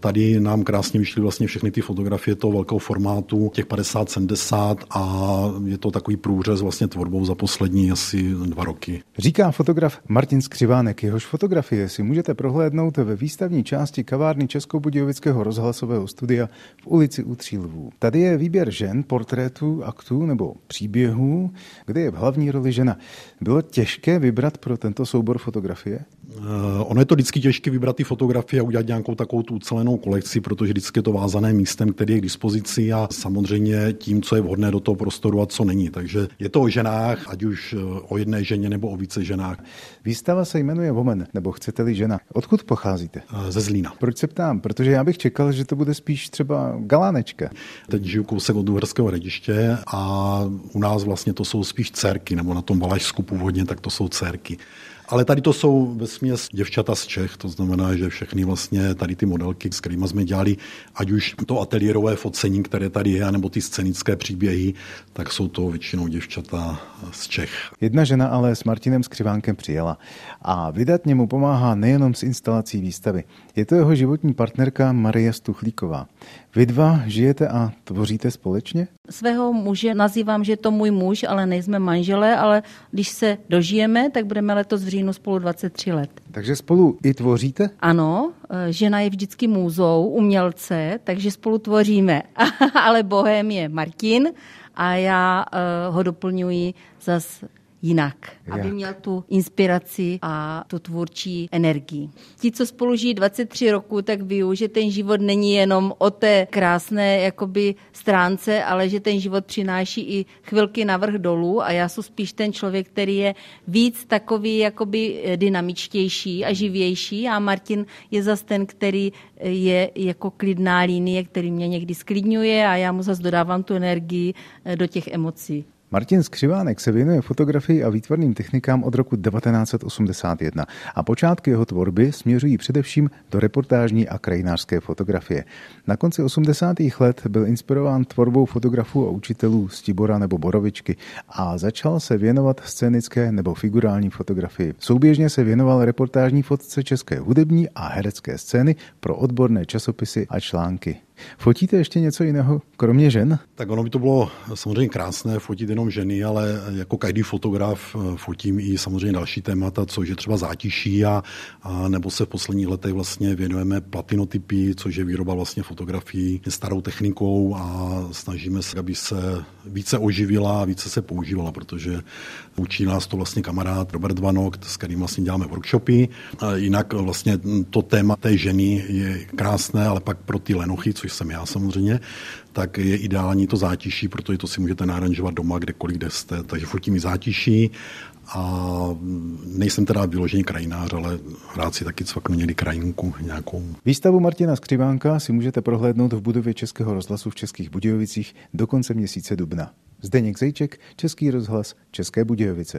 Tady nám krásně vyšly vlastně všechny ty fotografie toho velkého formátu, těch 50-70 a je to takový průřez vlastně tvorbou za poslední asi dva roky. Říká fotograf Martin Skřivánek. Jehož fotografie si můžete prohlédnout ve výstavní části kavárny Českobudějovického rozhlasového studia v ulici u Tří lvů. Tady je výběr žen, portrétů, aktů nebo příběhů, kde je v hlavní roli žena. Bylo těžké vybrat pro tento soubor fotografie? Uh, ono je to vždycky těžké vybrat ty fotografie a udělat nějakou takovou tu ucelenou kolekci, protože vždycky je to vázané místem, který je k dispozici a samozřejmě tím, co je vhodné do toho prostoru a co není. Takže je to o ženách, ať už eh, o jedné ženě nebo o více ženách. Výstava se jmenuje Woman, nebo chcete-li žena. Odkud pocházíte? Uh, ze Zlína. Proč se ptám? Protože já bych čekal, že to bude spíš třeba galánečka. Teď žiju kousek od Uherského hradiště a u nás vlastně to jsou spíš dcerky, nebo na tom Valašsku původně, tak to jsou dcerky. Ale tady to jsou ve směs děvčata z Čech, to znamená, že všechny vlastně tady ty modelky, s kterými jsme dělali, ať už to ateliérové focení, které tady je, nebo ty scénické příběhy, tak jsou to většinou děvčata z Čech. Jedna žena ale s Martinem Skřivánkem přijela a vydatně mu pomáhá nejenom s instalací výstavy. Je to jeho životní partnerka Marie Stuchlíková. Vy dva žijete a tvoříte společně? Svého muže nazývám, že je to můj muž, ale nejsme manželé, ale když se dožijeme, tak budeme letos v říjnu spolu 23 let. Takže spolu i tvoříte? Ano, eh, žena je vždycky můzou, umělce, takže spolu tvoříme. ale bohem je Martin a já uh, ho doplňuji zas jinak, Jak? aby měl tu inspiraci a tu tvůrčí energii. Ti, co spolu žijí 23 roku, tak ví, že ten život není jenom o té krásné jakoby stránce, ale že ten život přináší i chvilky navrh dolů a já jsem spíš ten člověk, který je víc takový jakoby dynamičtější a živější a Martin je zase ten, který je jako klidná linie, který mě někdy sklidňuje a já mu zase dodávám tu energii do těch emocí. Martin Skřivánek se věnuje fotografii a výtvarným technikám od roku 1981 a počátky jeho tvorby směřují především do reportážní a krajinářské fotografie. Na konci 80. let byl inspirován tvorbou fotografů a učitelů z Tibora nebo Borovičky a začal se věnovat scénické nebo figurální fotografii. Souběžně se věnoval reportážní fotce české hudební a herecké scény pro odborné časopisy a články. Fotíte ještě něco jiného, kromě žen? Tak ono by to bylo samozřejmě krásné fotit jenom ženy, ale jako každý fotograf eh, fotím i samozřejmě další témata, což je třeba zátiší a, a nebo se v posledních letech vlastně věnujeme platinotypy, což je výroba vlastně fotografií starou technikou a snažíme se, aby se více oživila a více se používala, protože učí nás to vlastně kamarád Robert Vanok, s kterým vlastně děláme workshopy. A jinak vlastně to téma té ženy je krásné, ale pak pro ty lenochy, což jsem já samozřejmě, tak je ideální to zátiší, protože to si můžete naranžovat doma, kdekoliv, kde jste. Takže fotím i zátiší a nejsem teda vyložený krajinář, ale rád si taky cvaknu někdy krajinku nějakou. Výstavu Martina Skřivánka si můžete prohlédnout v budově Českého rozhlasu v Českých Budějovicích do konce měsíce dubna. Zdeněk Zejček, Český rozhlas, České Budějovice.